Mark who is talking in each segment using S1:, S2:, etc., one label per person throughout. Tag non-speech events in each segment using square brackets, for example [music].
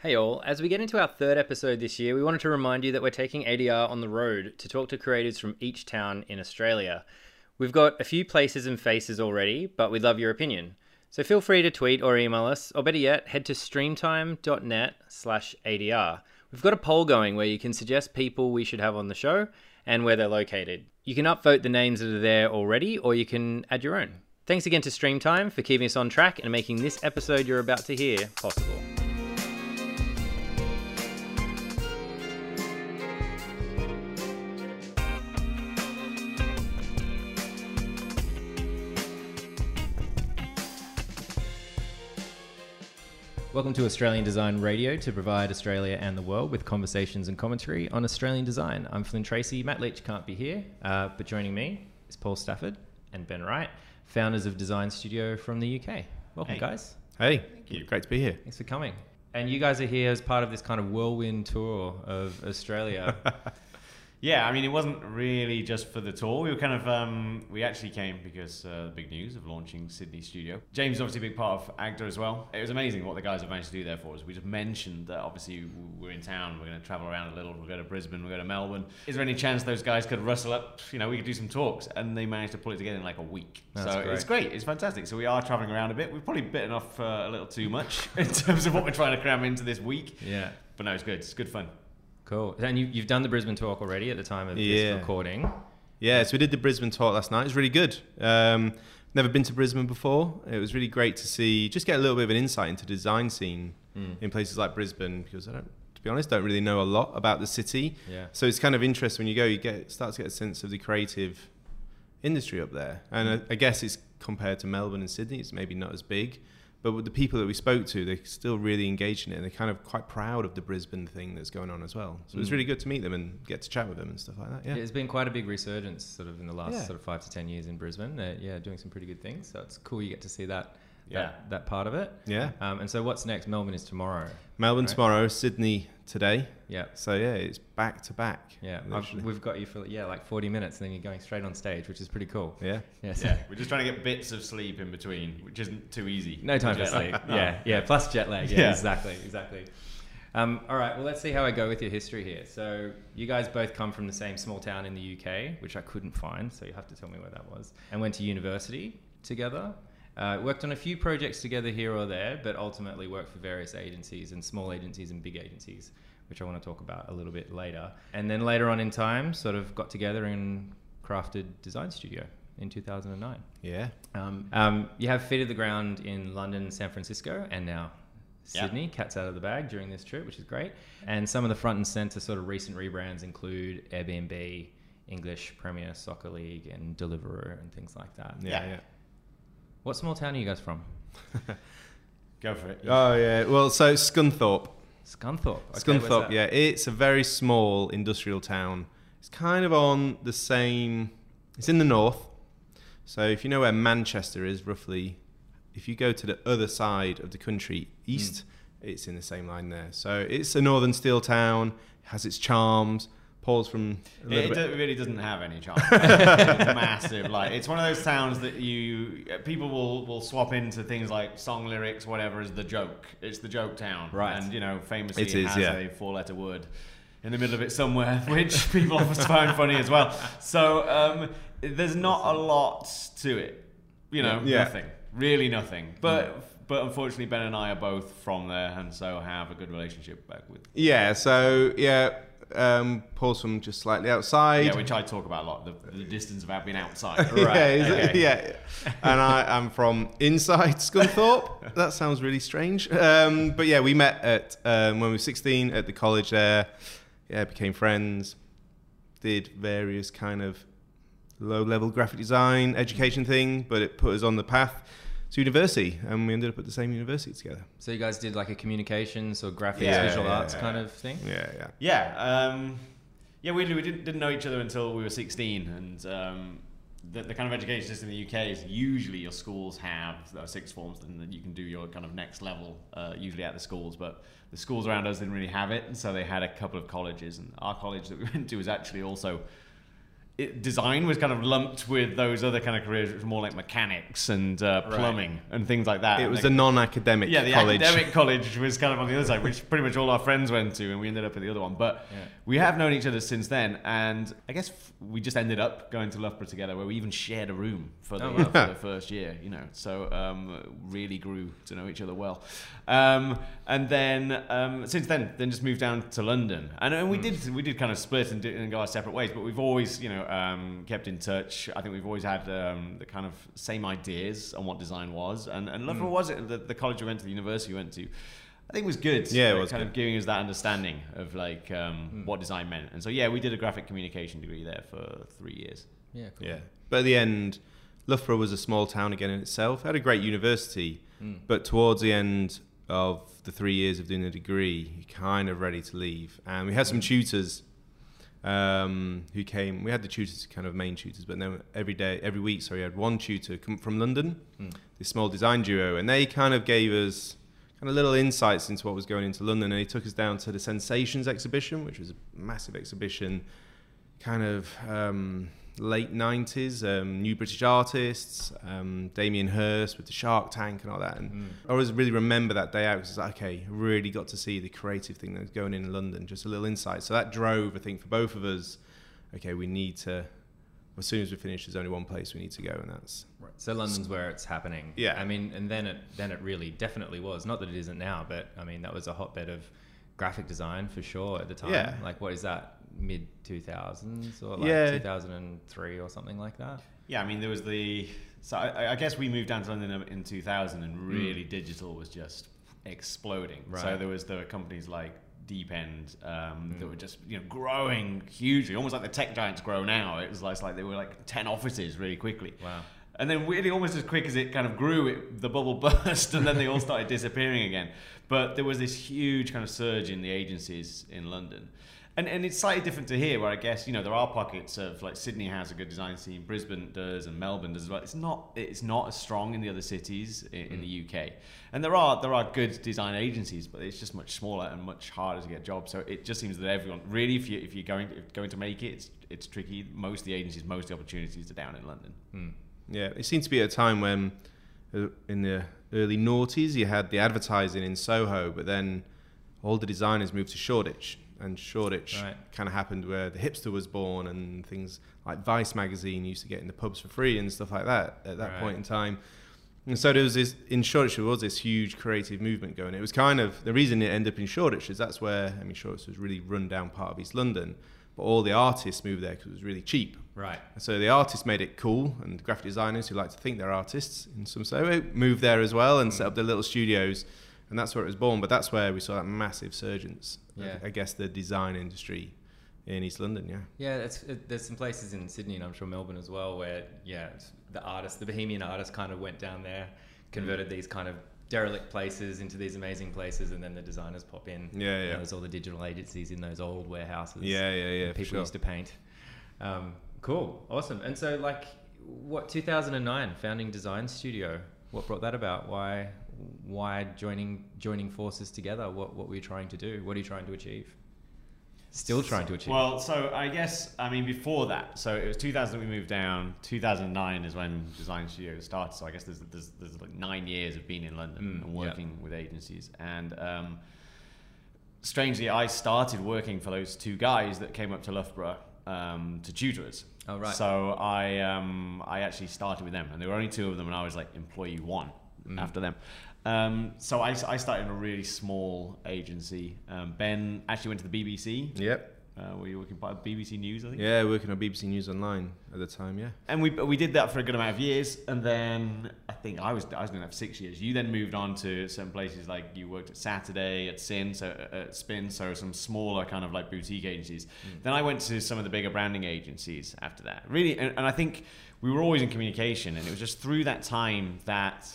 S1: Hey all, as we get into our third episode this year, we wanted to remind you that we're taking ADR on the road to talk to creators from each town in Australia. We've got a few places and faces already, but we'd love your opinion. So feel free to tweet or email us, or better yet, head to streamtime.net slash ADR. We've got a poll going where you can suggest people we should have on the show and where they're located. You can upvote the names that are there already, or you can add your own. Thanks again to Streamtime for keeping us on track and making this episode you're about to hear possible. Welcome to Australian Design Radio to provide Australia and the world with conversations and commentary on Australian design. I'm Flynn Tracy. Matt Leach can't be here, uh, but joining me is Paul Stafford and Ben Wright, founders of Design Studio from the UK. Welcome, guys.
S2: Hey. Thank you. great to be here.
S1: Thanks for coming. And you guys are here as part of this kind of whirlwind tour of Australia. [laughs]
S3: Yeah, I mean, it wasn't really just for the tour. We were kind of, um, we actually came because uh, the big news of launching Sydney Studio. James is obviously a big part of AGDA as well. It was amazing what the guys have managed to do there for us. We just mentioned that obviously we're in town, we're going to travel around a little, we'll go to Brisbane, we'll go to Melbourne. Is there any chance those guys could rustle up, you know, we could do some talks? And they managed to pull it together in like a week.
S1: That's
S3: so
S1: great.
S3: it's great, it's fantastic. So we are traveling around a bit. We've probably bitten off uh, a little too much [laughs] in terms of what we're trying to cram into this week.
S1: yeah.
S3: But no, it's good, it's good fun.
S1: Cool. And you, you've done the Brisbane talk already at the time of
S2: Yeah.
S1: this recording.
S2: Yeah, so we did the Brisbane talk last night. It was really good. Um, never been to Brisbane before. It was really great to see, just get a little bit of an insight into the design scene
S1: Mm.
S2: in places like Brisbane because I don't, to be honest, don't really know a lot about the city.
S1: Yeah.
S2: So it's kind of interesting when you go, you get start to get a sense of the creative industry up there. And I, I guess it's compared to Melbourne and Sydney, it's maybe not as big. But with the people that we spoke to, they're still really engaged in it. And they're kind of quite proud of the Brisbane thing that's going on as well. So it was
S1: Mm.
S2: really good to meet them and get to chat with them and stuff like that. Yeah.
S1: It's been quite a big resurgence sort of in the last
S2: Yeah.
S1: sort of five to ten years in Brisbane. They're, yeah, doing some pretty good things. So it's cool you get to see that
S3: Yeah.
S1: that, that part of it.
S2: Yeah.
S1: Um, and so what's next? Melbourne is tomorrow.
S2: Melbourne
S1: Right.
S2: tomorrow, Sydney today.
S1: Yeah.
S2: So yeah, it's back to back.
S1: Yeah. We've got you for yeah like 40 minutes and then you're going straight on stage, which is pretty cool.
S2: yeah.
S1: Yeah. so-
S3: Yeah, we're just trying to get bits of sleep in between, which isn't too easy.
S1: No time for
S3: Jet lag.
S1: sleep.
S3: No. [laughs]
S1: Yeah, yeah. Plus jet lag. Yeah,
S3: Yeah.
S1: exactly, exactly. Um, all right. Well, let's see how I go with your history here. So you guys both come from the same small town in the UK, which I couldn't find. So you have to tell me where that was. And went to university together. Uh, worked on a few projects together here or there, but ultimately worked for various agencies and small agencies and big agencies, which I want to talk about a little bit later. And then later on in time, sort of got together and crafted Design Studio in 2009.
S2: Yeah.
S1: Um, um, you have feet of the ground in London, San Francisco, and now. Sydney. Cats out of the bag during this trip, which is great. And some of the front and center sort of recent rebrands include Airbnb, English Premier Soccer League, and Deliveroo, and things like that.
S2: Yeah.
S3: Yeah.
S2: yeah.
S1: What small town are you guys from? [laughs]
S3: Go for it.
S2: Oh yeah. Well, so Scunthorpe.
S1: Scunthorpe. Okay,
S2: Scunthorpe. Yeah, it's a very small industrial town. It's kind of on the same. It's in the north. So if you know where Manchester is, roughly, if you go to the other side of the country, east, hmm. it's in the same line there. So it's a northern steel town. Has its charms. Paul's from
S3: It, it do- really doesn't have any charm. [laughs] it's massive. Like it's one of those towns that you people will, will swap into things like song lyrics, whatever, is the joke. It's the joke town,
S1: Right.
S3: And you know, famously,
S2: It is,
S3: has
S2: yeah.
S3: a four-letter word in the middle of it somewhere, [laughs] which people often find funny as well. So um, there's not a lot to it. You know,
S2: Yeah.
S3: nothing, really nothing. But but unfortunately, Ben and I are both from there, and so have a good relationship back with.
S2: Yeah. So yeah, um, Paul's from just slightly outside.
S3: Yeah, which I talk about a lot. The, the distance about being outside. [laughs]
S2: yeah, is it-
S3: okay.
S2: yeah. And I am from inside Scunthorpe. that sounds really strange. Um, but yeah, we met at um, when we were 16 at the college there. Yeah, became friends. Did various kind of low-level graphic design education thing, but it put us on the path to university, and we ended up at the same university together.
S1: So you guys did like a communications or graphics,
S3: Yeah,
S1: visual
S2: yeah,
S1: arts
S2: yeah.
S1: kind of thing?
S2: Yeah, yeah.
S3: Yeah, um, yeah. Weirdly, we didn't, didn't know each other until we were 16, and um, the, the kind of education system in the UK is usually your schools have six forms, and then you can do your kind of next level uh, usually at the schools. But the schools around us didn't really have it, and so they had a couple of colleges, and our college that we went to was actually also it, design was kind of lumped with those other kind of careers, which were more like mechanics and uh,
S1: Right.
S3: plumbing and things like that.
S2: It
S3: And
S2: was
S3: they-
S2: a non-academic
S3: yeah, the
S2: college.
S3: academic college was kind of on the other side, which pretty much all our friends went to, and we ended up at the other one. But
S1: Yeah.
S3: we have known each other since then, and I guess f- we just ended up going to Loughborough together, where we even shared a room for the,
S1: Oh, wow.
S3: for the first year, you know. So um, really grew to know each other well, um, and then um, since then, then just moved down to London, and, and we did we did kind of split and, did, and go our separate ways, but we've always you know um, kept in touch. I think we've always had um, the kind of same ideas on what design was, and and
S1: Hmm.
S3: Loughborough was it the, the college we went to, the university we went to. I think it was good.
S2: Yeah, it
S3: like,
S2: was
S3: kind
S2: good.
S3: of giving us that understanding of like um, what design meant. And so yeah, we did a graphic communication degree there for three years.
S1: Yeah, cool.
S2: Yeah, but at the end, Loughborough was a small town again in itself. It had a great university,
S1: Mm.
S2: but towards the end of the three years of doing the degree, you're kind of ready to leave. And we had some tutors um, who came. We had the tutors, kind of main tutors, but then every day, every week, sorry, I had one tutor come from London,
S1: Mm.
S2: this small design duo, and they kind of gave us kind of little insights into what was going into London. And they took us down to the Sensations exhibition, which was a massive exhibition, kind of um, late 90s, um, new British artists, um, Damien Hirst with the Shark Tank and all that. And
S1: Mm.
S2: I always really remember that day out because it's like, okay, really got to see the creative thing that was going in in London, just a little insight. So that drove, I think, for both of us, okay, we need to, as soon as we finish, there's only one place we need to go, and that's
S1: Right. So London's where it's happening.
S2: Yeah.
S1: I mean, and then it then it really definitely was. Not that it isn't now, but I mean that was a hotbed of graphic design for sure at the time.
S2: Yeah.
S1: Like what is that? Mid two thousands or like
S2: Yeah.
S1: two thousand and three or something like that.
S3: Yeah, I mean there was the so I, I guess we moved down to London in 2000, and really digital was just exploding. So there was there were companies like Deepend um, that were just you know growing hugely, almost like the tech giants grow now. It was like, it's like they were like ten offices really quickly.
S1: Wow.
S3: And then really almost as quick as it kind of grew, it, the bubble [laughs] burst, and then they all started disappearing again. But there was this huge kind of surge in the agencies in London. And, and it's slightly different to here, where I guess you know there are pockets of like Sydney has a good design scene, Brisbane does, and Melbourne does as well. It's not it's not as strong in the other cities in, in the UK, and there are there are good design agencies, but it's just much smaller and much harder to get jobs. So it just seems that everyone really, if you if you're going if going to make it, it's it's tricky. Most of the agencies, most of the opportunities are down in London.
S1: Mm.
S2: Yeah, it seemed to be a time when, uh, in the early noughties, you had the advertising in Soho, but then all the designers moved to Shoreditch, and Shoreditch
S1: Right.
S2: kind of happened where the hipster was born, and things like Vice magazine used to get in the pubs for free and stuff like that at that
S1: Right.
S2: point in time. And so there was this in Shoreditch there was this huge creative movement going. It was kind of the reason it ended up in Shoreditch is that's where I mean Shoreditch was really run down part of East London, but all the artists moved there because it was really cheap.
S1: Right.
S2: And so the artists made it cool, and graphic designers who like to think they're artists in some way moved there as well and hmm. set up their little studios, and that's where it was born. But that's where we saw that massive surgence.
S1: Yeah.
S2: I guess the design industry in East London. Yeah.
S1: Yeah, it, there's some places in Sydney and I'm sure Melbourne as well where yeah, the artists, the Bohemian artists, kind of went down there, converted these kind of derelict places into these amazing places, and then the designers pop in.
S2: Yeah,
S1: You know,
S2: yeah.
S1: there's all the digital agencies in those old warehouses.
S2: Yeah, yeah, yeah.
S1: people
S2: sure.
S1: used to paint. Um, cool, awesome. And so, like, what 2009 founding design studio? What brought that about? Why, why joining joining forces together? What what were you trying to do? What are you trying to achieve? Still trying to achieve.
S3: Well, so I guess I mean before that, so it was 2000 we moved down. 2009 is when Design Studio started. So I guess there's there's, there's like nine years of being in London
S1: Mm,
S3: and
S1: yeah.
S3: working with agencies. And um, strangely, I started working for those two guys that came up to Loughborough um, to tutor us.
S1: Oh, right.
S3: So I um, I actually started with them, and there were only two of them, and I was like employee one
S1: Mm.
S3: after them. Um, so I, I started in a really small agency. Um, ben actually went to the BBC.
S2: Yep.
S3: Uh, were you working part of BBC News, I think?
S2: Yeah, working on BBC News Online at the time. Yeah.
S3: And we we did that for a good amount of years, and then I think I was I was doing that for six years. You then moved on to certain places like you worked at Saturday, at Sin, so at Spin, so some smaller kind of like boutique agencies. Then I went to some of the bigger branding agencies after that. Really, and, and I think we were always in communication, and it was just through that time that.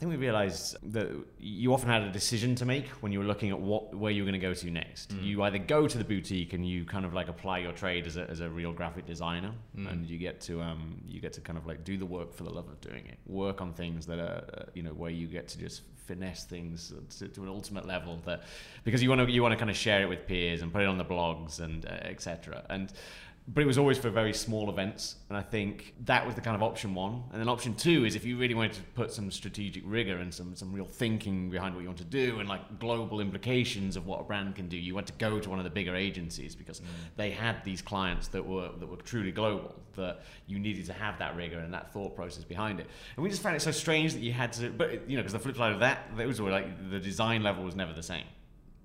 S3: I think we realized that you often had a decision to make when you were looking at what where you were going to go to next. You either go to the boutique and you kind of like apply your trade as a, as a real graphic designer, and you get to um, you get to kind of like do the work for the love of doing it, work on things that are uh, you know where you get to just finesse things to, to an ultimate level that because you want to you want to kind of share it with peers and put it on the blogs and uh, etc. And but it was always for very small events. And I think that was the kind of option one. And then option two is if you really wanted to put some strategic rigor and some, some real thinking behind what you want to do and like global implications of what a brand can do, you had to go to one of the bigger agencies because mm. they had these clients that were that were truly global. That you needed to have that rigor and that thought process behind it. And we just found it so strange that you had to, but you know, because the flip side of that, it was always like the design level was never the same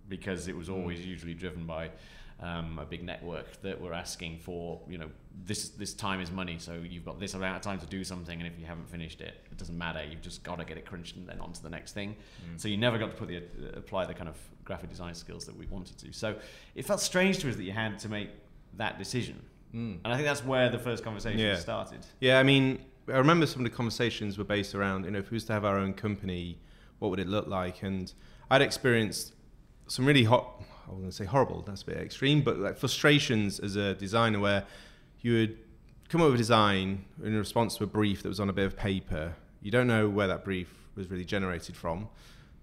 S3: because it was mm. always usually driven by um, a big network that were asking for, you know, this this time is money, so you've got this amount of time to do something, and if you haven't finished it, it doesn't matter. You've just got to get it crunched and then on to the next thing. Mm. So you never got to put the uh, apply the kind of graphic design skills that we wanted to. So it felt strange to us that you had to make that decision, mm. and I think that's where the first conversation yeah. started.
S2: Yeah, I mean, I remember some of the conversations were based around, you know, if we was to have our own company, what would it look like? And I'd experienced some really hot I was going to say horrible, that's a bit extreme, but like frustrations as a designer where you would come up with a design in response to a brief that was on a bit of paper. You don't know where that brief was really generated from.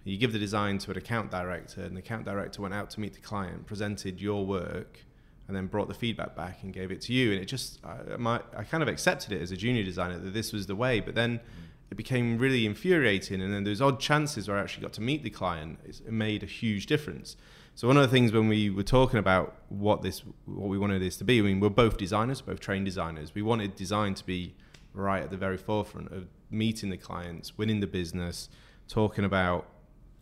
S2: You give the design to an account director, and the account director went out to meet the client, presented your work, and then brought the feedback back and gave it to you. And it just, I, my, I kind of accepted it as a junior designer that this was the way, but then it became really infuriating. And then those odd chances where I actually got to meet the client, it made a huge difference. So one of the things when we were talking about what this, what we wanted this to be, I mean, we're both designers, both trained designers. We wanted design to be right at the very forefront of meeting the clients, winning the business, talking about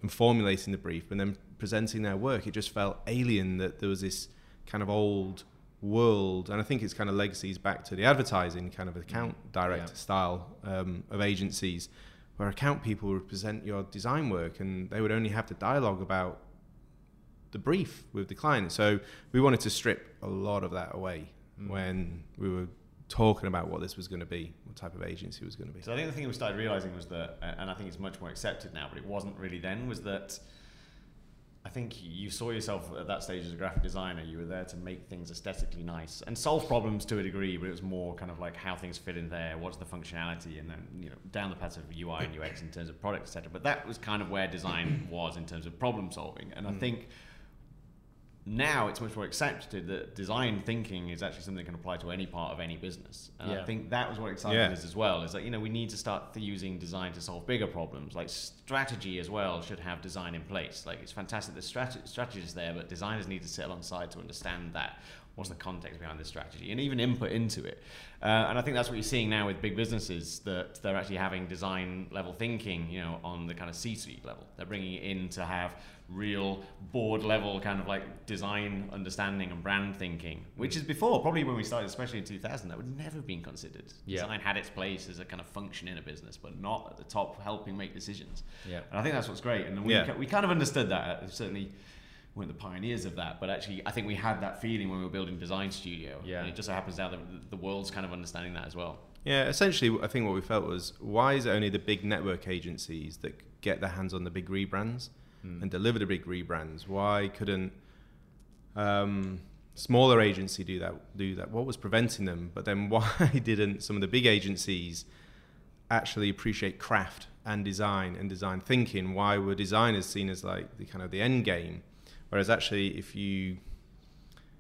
S2: and formulating the brief, and then presenting their work. It just felt alien that there was this kind of old world, and I think it's kind of legacies back to the advertising kind of account mm. director yeah. style um, of agencies, where account people would present your design work, and they would only have the dialogue about the brief with the client. So we wanted to strip a lot of that away mm. when we were talking about what this was going to be, what type of agency it was going to be.
S3: So I think the thing we started realizing was that, and I think it's much more accepted now, but it wasn't really then, was that I think you saw yourself at that stage as a graphic designer. You were there to make things aesthetically nice and solve problems to a degree, but it was more kind of like how things fit in there, what's the functionality, and then you know down the path of UI and UX in terms of product, etc. But that was kind of where design was in terms of problem solving, and I mm. think now it's much more accepted that design thinking is actually something that can apply to any part of any business. And yeah. I think that was what excited yeah. us as well. Is that you know we need to start using design to solve bigger problems. Like strategy as well should have design in place. Like it's fantastic the strat- strategy is there, but designers need to sit alongside to understand that. What's the context behind this strategy, and even input into it. Uh, and I think that's what you're seeing now with big businesses that they're actually having design level thinking, you know, on the kind of C-suite level. They're bringing it in to have real board level kind of like design understanding and brand thinking, which is before probably when we started, especially in 2000, that would never have been considered. Yeah. Design had its place as a kind of function in a business, but not at the top helping make decisions. Yeah. And I think that's what's great. And we, yeah. we kind of understood that. Certainly weren't the pioneers of that, but actually I think we had that feeling when we were building Design Studio. Yeah. And it just so happens now that the world's kind of understanding that as well.
S2: Yeah, essentially, I think what we felt was why is it only the big network agencies that get their hands on the big rebrands? mm. and deliver the big rebrands? Why couldn't um, smaller agency do that? Do that? What was preventing them? But then [laughs] why didn't some of the big agencies actually appreciate craft and design and design thinking? Why were designers seen as like the kind of the end game? Whereas actually, if you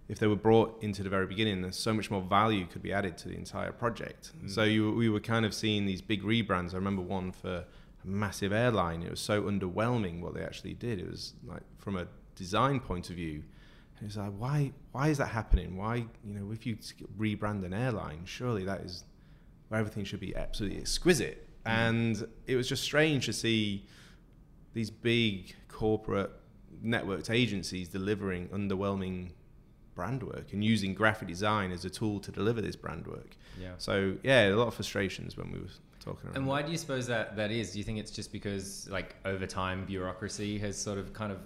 S2: if they were brought into the very beginning, there's so much more value could be added to the entire project. Mm. So you, we were kind of seeing these big rebrands. I remember one for a massive airline. It was so underwhelming what they actually did. It was like from a design point of view. It's like why why is that happening? Why you know if you rebrand an airline, surely that is where everything should be absolutely exquisite. Mm. And it was just strange to see these big corporate networked agencies delivering underwhelming brand work and using graphic design as a tool to deliver this brand work. Yeah. So yeah, a lot of frustrations when we were talking about it.
S1: And why do you suppose that that is? Do you think it's just because like over time bureaucracy has sort of kind of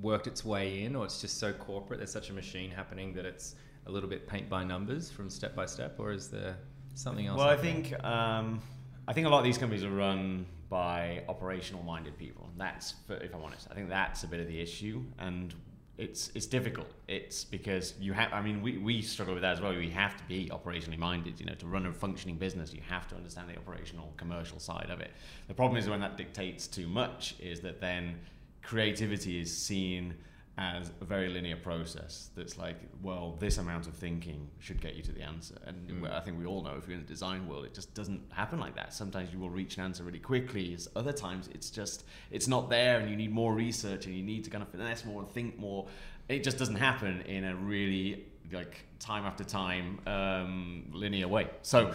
S1: worked its way in, or it's just so corporate? There's such a machine happening that it's a little bit paint by numbers from step by step, or is there something else?
S3: Well, I think um, I think a lot of these companies are run by operational minded people. That's, if I'm honest, I think that's a bit of the issue. And it's it's difficult. It's because you have. I mean, we, we struggle with that as well. We have to be operationally minded. You know, to run a functioning business, you have to understand the operational, commercial side of it. The problem is when that dictates too much, is that then creativity is seen as a very linear process that's like, well, this amount of thinking should get you to the answer. And
S1: Mm.
S3: I think we all know if you're in the design world, it just doesn't happen like that. Sometimes you will reach an answer really quickly. As other times, it's just it's not there, and you need more research, and you need to kind of finesse more and think more. It just doesn't happen in a really like time after time um, linear way. So.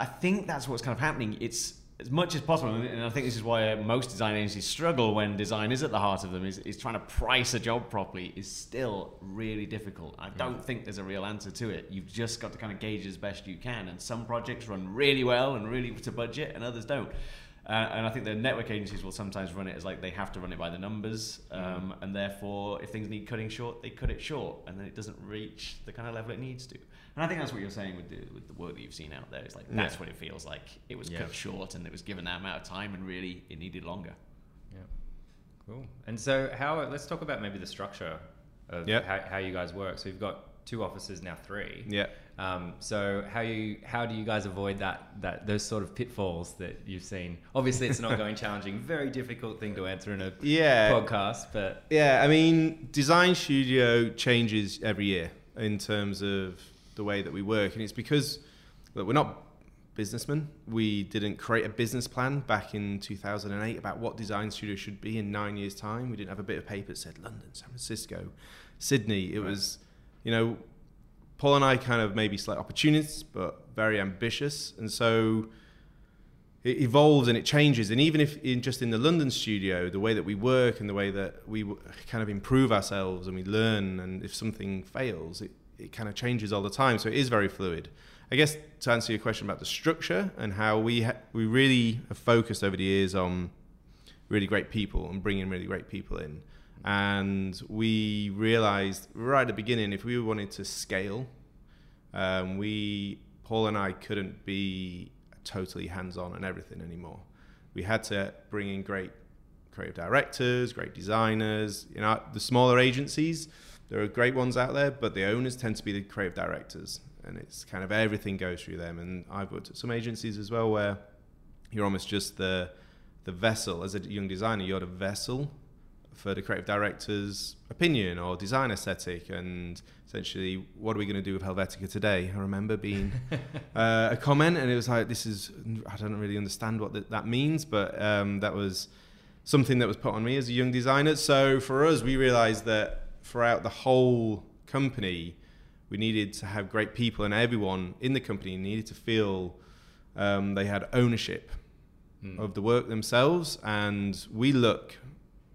S3: I think that's what's kind of happening. It's as much as possible, and I think this is why most design agencies struggle when design is at the heart of them. Is, is trying to price a job properly is still really difficult. I don't think there's a real answer to it. You've just got to kind of gauge as best you can, and some projects run really well and really to budget, and others don't. Uh, and I think the network agencies will sometimes run it as like they have to run it by the numbers, um, and therefore, if things need cutting short, they cut it short, and then it doesn't reach the kind of level it needs to. And I think that's what you're saying with the with the work that you've seen out there. It's like that's
S2: Yeah.
S3: what it feels like. It was
S1: Yeah.
S3: cut short, and it was given that amount of time, and really it needed longer.
S1: Yeah. Cool. And so, how? Let's talk about maybe the structure of
S2: Yep.
S1: how, how you guys work. So you've got two offices now, three.
S2: Yeah.
S1: Um, so how you how do you guys avoid that that those sort of pitfalls that you've seen? Obviously, it's an ongoing, [laughs] challenging, very difficult thing to answer in a
S2: Yeah.
S1: podcast. But
S2: Yeah, I mean, design studio changes every year in terms of the way that we work, and it's because look, we're not businessmen. We didn't create a business plan back in 2008 about what design studio should be in nine years' time. We didn't have a bit of paper that said London, San Francisco, Sydney. It
S3: Right.
S2: was, you know, Paul and I kind of maybe slight opportunists, but very ambitious, and so it evolves and it changes. And even if in just in the London studio, the way that we work and the way that we kind of improve ourselves and we learn, and if something fails, it, it kind of changes all the time. So it is very fluid. I guess to answer your question about the structure and how we ha- we really have focused over the years on really great people and bringing really great people in. And we realized right at the beginning, if we wanted to scale, um, we Paul and I couldn't be totally hands-on and everything anymore. We had to bring in great creative directors, great designers. You know, the smaller agencies, there are great ones out there, but the owners tend to be the creative directors, and it's kind of everything goes through them. And I've worked at some agencies as well where you're almost just the the vessel as a young designer. You're the vessel for the creative director's opinion or design aesthetic, and essentially, what are we going to do with Helvetica today? I remember being [laughs] uh, a comment, and it was like, this is I don't really understand what that, that means, but um, that was something that was put on me as a young designer. So for us, we realized that throughout the whole company, we needed to have great people, and everyone in the company needed to feel um, they had ownership
S1: Mm.
S2: of the work themselves. And we look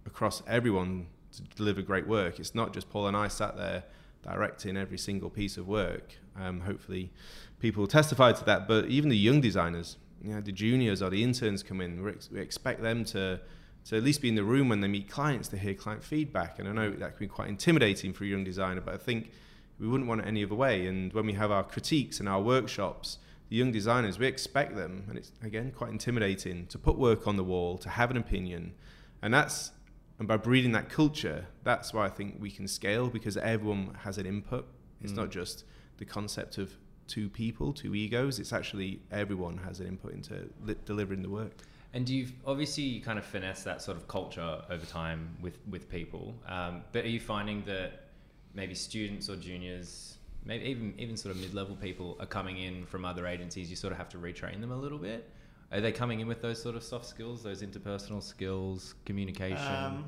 S2: across everyone to deliver great work. It's not just Paul and I sat there directing every single piece of work. Um, hopefully, people will testify to that. But even the young designers, you know, the juniors or the interns come in, we ex- we expect them to to at least be in the room when they meet clients to hear client feedback. And I know that can be quite intimidating for a young designer, but I think we wouldn't want it any other way. And when we have our critiques and our workshops, the young designers, we expect them, and it's again quite intimidating to put work on the wall, to have an opinion, and that's and by breeding that culture, that's why I think we can scale because everyone has an input. It's
S1: Mm.
S2: not just the concept of two people, two egos. It's actually everyone has an input into li- delivering the work.
S1: And do you've obviously you kind of finesse that sort of culture over time with with people. Um, but are you finding that maybe students or juniors, maybe even even sort of mid level people, are coming in from other agencies? You sort of have to retrain them a little bit. Are they coming in with those sort of soft skills, those interpersonal skills, communication?
S3: Um,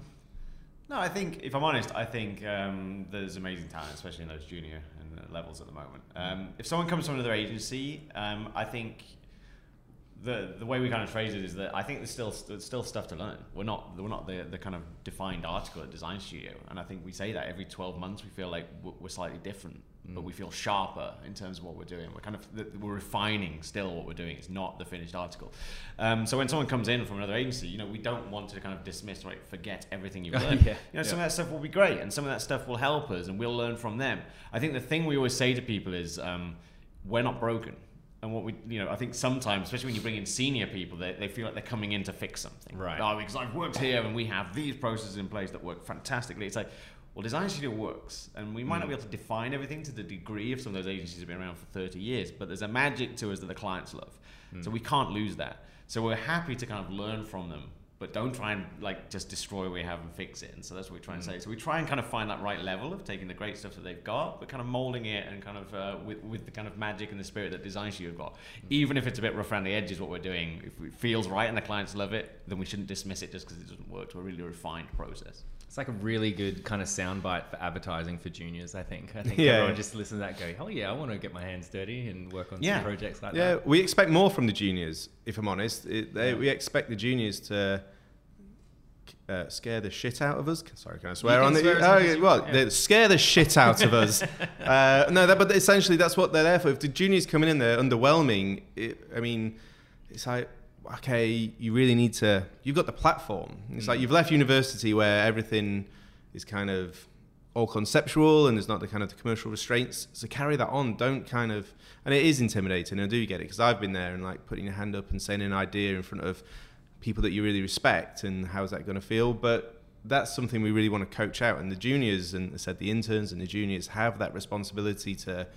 S3: no, I think if I'm honest, I think um, there's amazing talent, especially in those junior and levels at the moment. Um, if someone comes from another agency, um, I think the the way we kind of phrase it is that I think there's still there's still stuff to learn. We're not we're not the the kind of defined article at Design Studio, and I think we say that every 12 months we feel like we're slightly different, but we feel sharper in terms of what we're doing. We're kind of we're refining still what we're doing. It's not the finished article. Um, so when someone comes in from another agency, you know, we don't want to kind of dismiss right, forget everything you've [laughs] learned.
S1: Yeah,
S3: You know, some
S1: yeah.
S3: of that stuff will be great, and some of that stuff will help us, and we'll learn from them. I think the thing we always say to people is, um, we're not broken. And what we, you know, I think sometimes, especially when you bring in senior people, they, they feel like they're coming in to fix something.
S1: Right.
S3: Oh, because I've worked here and we have these processes in place that work fantastically. It's like, well, design studio works, and we might not be hmm. able to define everything to the degree of some of those agencies have been around for 30 years, but there's a magic to us that the clients love. So hmm. we can't lose that. So we're happy to kind of learn from them, but but don't try and like just destroy what we have and fix it. And so that's what we try and say. So we try and kind of find that right level of taking the great stuff that they've got, but kind of molding it and kind of uh, with, with the kind of magic and the spirit that design studio have got. Even if it's a bit rough around the edges, what we're doing, if it feels right and the clients love it, then we shouldn't dismiss it just because it doesn't work to a really refined process.
S1: It's like a really good kind of soundbite for advertising for juniors. I think. I think
S2: Yeah.
S1: everyone just listen to that, go, "Oh yeah, I want to get my hands dirty and work on
S3: Yeah.
S1: some projects like
S2: Yeah,
S1: that."
S2: Yeah, we expect more from the juniors. If I'm honest, it, they,
S1: Yeah.
S2: we expect the juniors to uh, scare the shit out of us. Sorry, can I swear
S1: can
S2: on
S1: swear
S2: it? Oh, yeah, well,
S1: want,
S2: they scare the shit out of us. [laughs] uh, no, that, but essentially that's what they're there for. If the juniors coming in they're underwhelming, it, I mean, it's like okay, you really need to. You've got the platform. It's
S1: Mm.
S2: like you've left university where everything is kind of all conceptual and there's not the kind of the commercial restraints. So carry that on. Don't kind of, and it is intimidating. I do get it because I've been there and like putting your hand up and saying an idea in front of people that you really respect and how's that going to feel. But that's something we really want to coach out. And the juniors and I said the interns and the juniors have that responsibility to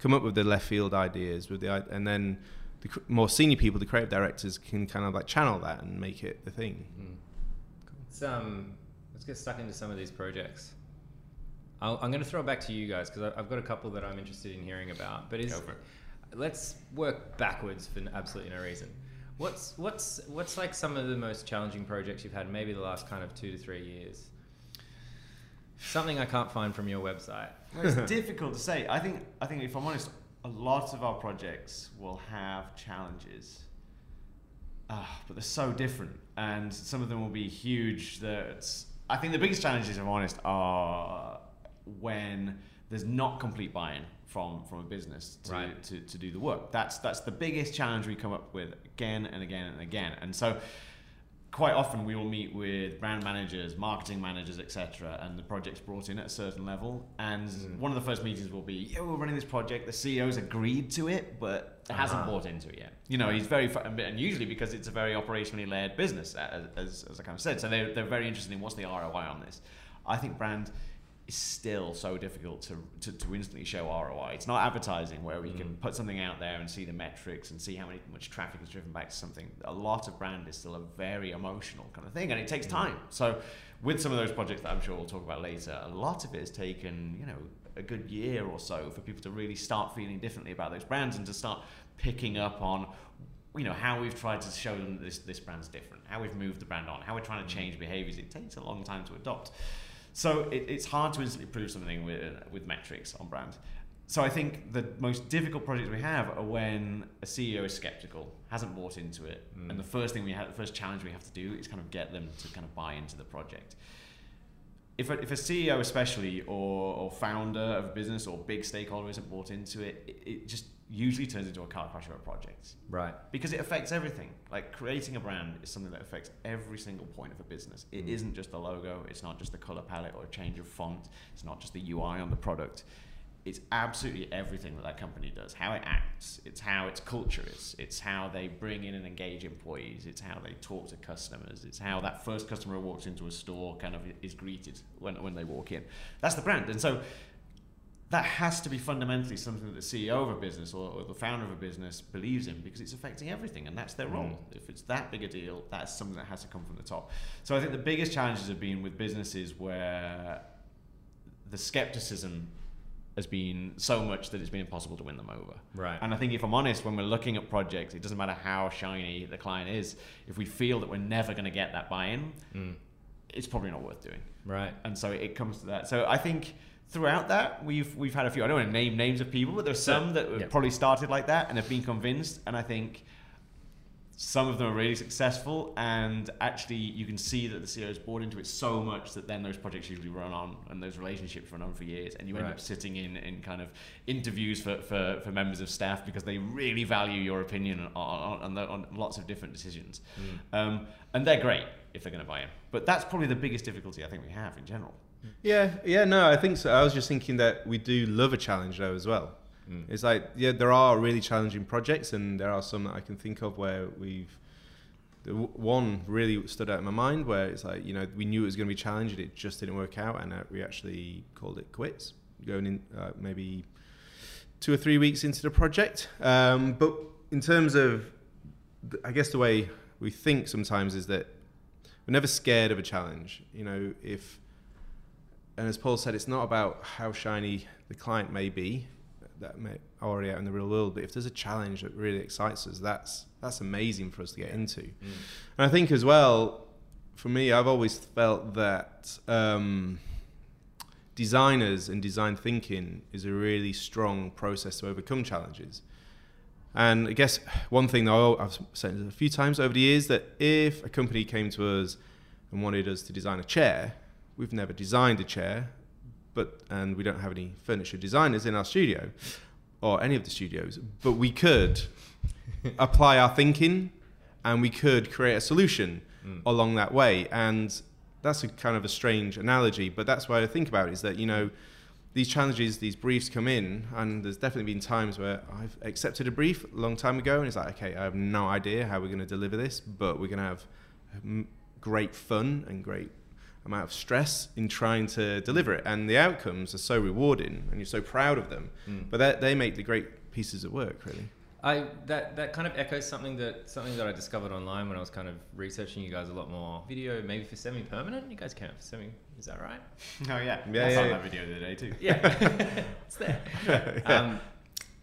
S2: come up with the left field ideas with the and then the more senior people, the creative directors, can kind of like channel that and make it the thing.
S1: Let's um, let's get stuck into some of these projects. I'll, I'm going to throw it back to you guys because I've got a couple that I'm interested in hearing about. But is, let's work backwards for absolutely no reason. What's what's what's like some of the most challenging projects you've had? Maybe the last kind of two to three years. Something I can't find from your website.
S3: It's difficult to say. I think I think if I'm honest, a lot of our projects will have challenges, Ah, but they're so different, and some of them will be huge. That I think the biggest challenges, if I'm honest, are when there's not complete buy-in from from a business to,
S1: Right.
S3: to, to do the work. That's that's the biggest challenge we come up with again and again and again. And so quite often we will meet with brand managers, marketing managers, etc., and the project's brought in at a certain level. And one of the first meetings will be, "Yeah, we're running this project. The CEO's agreed to it, but hasn't
S1: Uh-huh.
S3: bought into it yet." You know, he's very and usually because it's a very operationally led business, as, as, as I kind of said. So they're, they're very interested in what's the ROI on this. I think brand is still so difficult to, to, to instantly show ROI. It's not advertising where we can mm. put something out there and see the metrics and see how many, much traffic is driven back to something. A lot of brand is still a very emotional kind of thing and it takes mm. time. So with some of those projects that I'm sure we'll talk about later, a lot of it has taken, you know, a good year or so for people to really start feeling differently about those brands and to start picking up on you know how we've tried to show them that this this brand's different, how we've moved the brand on, how we're trying to mm. change behaviors. It takes a long time to adopt. So it, it's hard to instantly prove something with, with metrics on brand. So I think the most difficult projects we have are when a CEO is skeptical, hasn't bought into it,
S1: Mm.
S3: and the first thing we have, the first challenge we have to do is kind of get them to kind of buy into the project. If a, if a CEO especially or, or founder of a business or big stakeholder isn't bought into it, it, it just usually turns into a car crash of a project
S1: Right.
S3: because it affects everything. Like creating a brand is something that affects every single point of a business. It
S1: Mm.
S3: not just the logo, it's not just the color palette or a change of font, it's not just the UI on the product. It's absolutely everything that that company does. How it acts, it's how its culture is, it's how they bring in and engage employees, it's how they talk to customers, it's how that first customer who walks into a store kind of is greeted when, when they walk in. That's the brand. And so that has to be fundamentally something that the CEO of a business or, or the founder of a business believes in because it's affecting everything and that's their role.
S1: Mm.
S3: If it's that big a deal, that's something that has to come from the top. So I think the biggest challenges have been with businesses where the skepticism has been so much that it's been impossible to win them over.
S1: Right.
S3: And I think if I'm honest, when we're looking at projects, it doesn't matter how shiny the client is, if we feel that we're never going to get that buy-in,
S1: Mm.
S3: it's probably not worth doing
S1: Right.
S3: and so it comes to that. So I think throughout that we've we've had a few. I don't want to name names of people, but there's some that have
S1: yeah.
S3: probably started like that and have been convinced. And I think some of them are really successful, and actually you can see that the CEOs bought into it so much that then those projects usually run on and those relationships run on for years, and you end up sitting in in kind of interviews for, for, for members of staff because they really value your opinion on on, on, the, on lots of different decisions,
S1: Mm.
S3: um, and they're great if they're going to buy in. But that's probably the biggest difficulty I think we have in general.
S2: Yeah, yeah, no, I think so. I was just thinking that we do love a challenge though as well.
S1: Mm.
S2: It's like yeah, there are really challenging projects, and there are some that I can think of where we've. The w- one really stood out in my mind where it's like you know we knew it was going to be challenging, it just didn't work out, and uh, we actually called it quits. Going in uh, maybe two or three weeks into the project, um, but in terms of, I guess the way we think sometimes is that we're never scared of a challenge. You know, if and as Paul said, it's not about how shiny the client may be that may already out in the real world, but if there's a challenge that really excites us, that's that's amazing for us to get into. Mm. And I think as well, for me, I've always felt that um, designers and design thinking is a really strong process to overcome challenges. And I guess one thing that I've said a few times over the years that if a company came to us and wanted us to design a chair, we've never designed a chair, but and we don't have any furniture designers in our studio or any of the studios, but we could [laughs] apply our thinking and we could create a solution mm. along that way. And that's a kind of a strange analogy, but that's why I think about it is that, you know, these challenges, these briefs come in, and there's definitely been times where I've accepted a brief a long time ago, and it's like, okay, I have no idea how we're going to deliver this, but we're going to have great fun and great amount of stress in trying to deliver it, and the outcomes are so rewarding, and you're so proud of them. Mm. But they make the great pieces of work, really.
S1: I that that kind of echoes something that something that I discovered online when I was kind of researching you guys a lot more. Video maybe for semi permanent. You guys count for semi. Is that right? [laughs]
S3: Oh yeah,
S2: yeah. I
S3: saw
S2: yeah,
S3: that video the other day too.
S1: Yeah, [laughs] [laughs] it's there. yeah. um,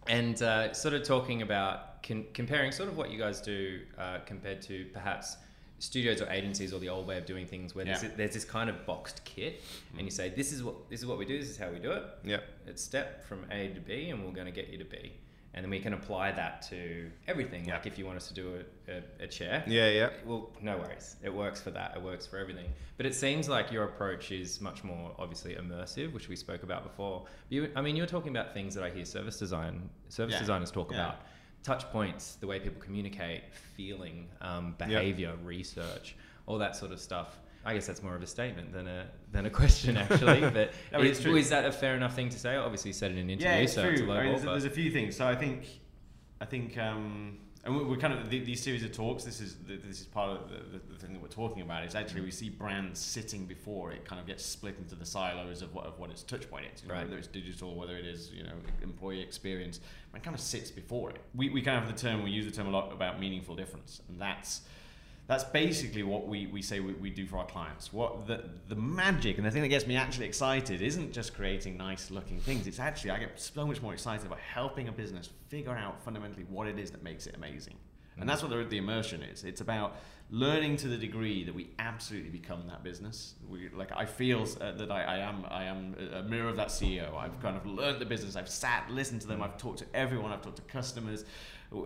S1: and uh, sort of talking about con- comparing sort of what you guys do uh, compared to perhaps studios or agencies or the old way of doing things where yeah. there's, there's, this kind of boxed kit and you mm. say this is what this is what we do this is how we do it
S2: yeah
S1: it's step from a to b and we're going to get you to b and then we can apply that to everything. Like if you want us to do a, a, a, chair,
S2: yeah, yeah.
S1: Well, no worries. It works for that. It works for everything. But it seems like your approach is much more obviously immersive, which we spoke about before. You, I mean, you're talking about things that I hear service design service yeah. designers talk yeah. about. Touch points, the way people communicate, feeling, um, behavior, yep. research, all that sort of stuff. I guess that's more of a statement than a than a [laughs] question, actually. [laughs] But no, is, is, that a fair enough thing to say? Obviously, you said in an interview,
S3: yeah, it's
S1: so
S3: true.
S1: it's
S3: I mean, there's, there's, a few things. So I think, I think, um, and we're kind of these series of talks. This is this is part of the, the, thing that we're talking about. Is actually mm. we see brands sitting before it kind of gets split into the silos of what of what its touch point is. Right. Whether it's digital, whether it is you know employee experience, it kind of sits before it. We we kind of have the term we use the term a lot about meaningful difference, and that's that's basically what we, we say we, we do for our clients. What the, the magic and the thing that gets me actually excited isn't just creating nice looking things. It's actually, I get so much more excited about helping a business figure out fundamentally what it is that makes it amazing. And that's what the, the immersion is. It's about learning to the degree that we absolutely become that business. We, like I feel uh, that I, I, am I am a mirror of that CEO. I've kind of learned the business. I've sat, listened to them. I've talked to everyone. I've talked to customers.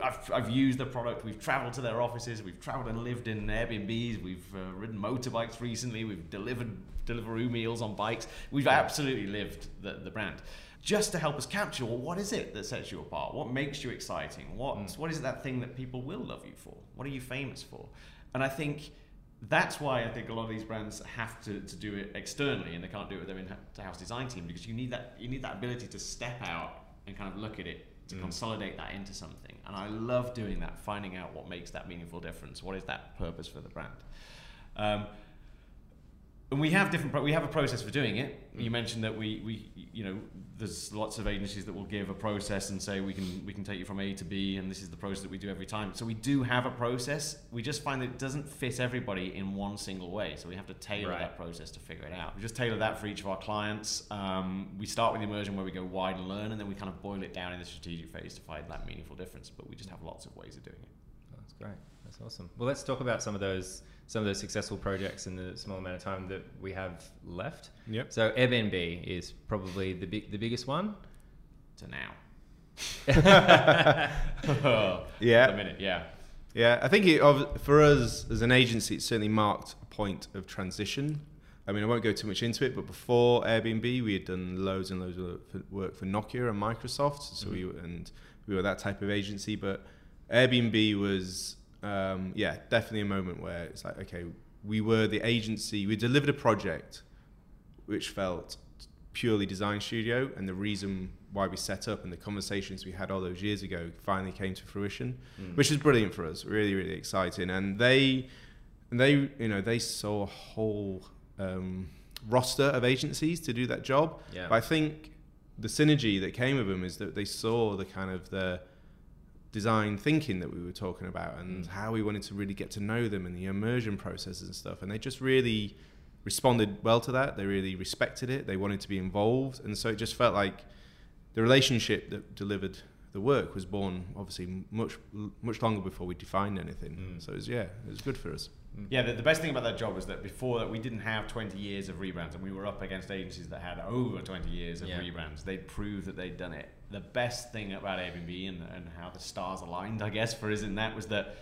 S3: I've, I've used the product. We've traveled to their offices. We've traveled and lived in Airbnbs. We've uh, ridden motorbikes recently. We've delivered Deliveroo meals on bikes. We've absolutely lived the, the brand. Just to help us capture, well, what is it that sets you apart? What makes you exciting? What, mm. what is that thing that people will love you for? What are you famous for? And I think that's why I think a lot of these brands have to, to do it externally and they can't do it with their in-house design team because you need that you need that ability to step out and kind of look at it to mm. consolidate that into something. And I love doing that, finding out what makes that meaningful difference. What is that purpose for the brand? Um, and we have different. Pro- we have a process for doing it. Mm. You mentioned that we, we, you know, there's lots of agencies that will give a process and say we can we can take you from A to B, and this is the process that we do every time. So we do have a process. We just find that it doesn't fit everybody in one single way. So we have to tailor right. that process to figure it out. We just tailor that for each of our clients. Um, we start with immersion where we go wide and learn, and then we kind of boil it down in the strategic phase to find that meaningful difference. But we just have lots of ways of doing it.
S1: That's great. That's awesome. Well, let's talk about some of those some of those successful projects in the small amount of time that we have left.
S2: Yep.
S1: So Airbnb is probably the big the biggest one.
S3: To now. [laughs]
S2: yeah.
S3: A minute. Yeah.
S2: Yeah, I think it, for us as an agency, it certainly marked a point of transition. I mean, I won't go too much into it, but before Airbnb, we had done loads and loads of work for Nokia and Microsoft. So mm-hmm. we and we were that type of agency, but Airbnb was um, yeah, definitely a moment where it's like, okay, we were the agency, we delivered a project which felt purely design studio, and the reason why we set up and the conversations we had all those years ago finally came to fruition, mm. which is brilliant for us, really, really exciting. And they, and they, you know, they saw a whole um, roster of agencies to do that job.
S1: Yeah.
S2: But I think the synergy that came of them is that they saw the kind of the design thinking that we were talking about and how we wanted to really get to know them and the immersion processes and stuff. And they just really responded well to that. They really respected it. They wanted to be involved. And so it just felt like the relationship that delivered the work was born obviously much much longer before we defined anything.
S1: Mm.
S2: So it was yeah, it was good for us.
S3: Yeah, the, the best thing about that job was that before that we didn't have 20 years of rebrands and we were up against agencies that had over 20 years of
S1: Yeah.
S3: rebrands. They proved that they'd done it. The best thing about Airbnb and, and how the stars aligned, I guess, for us in that was that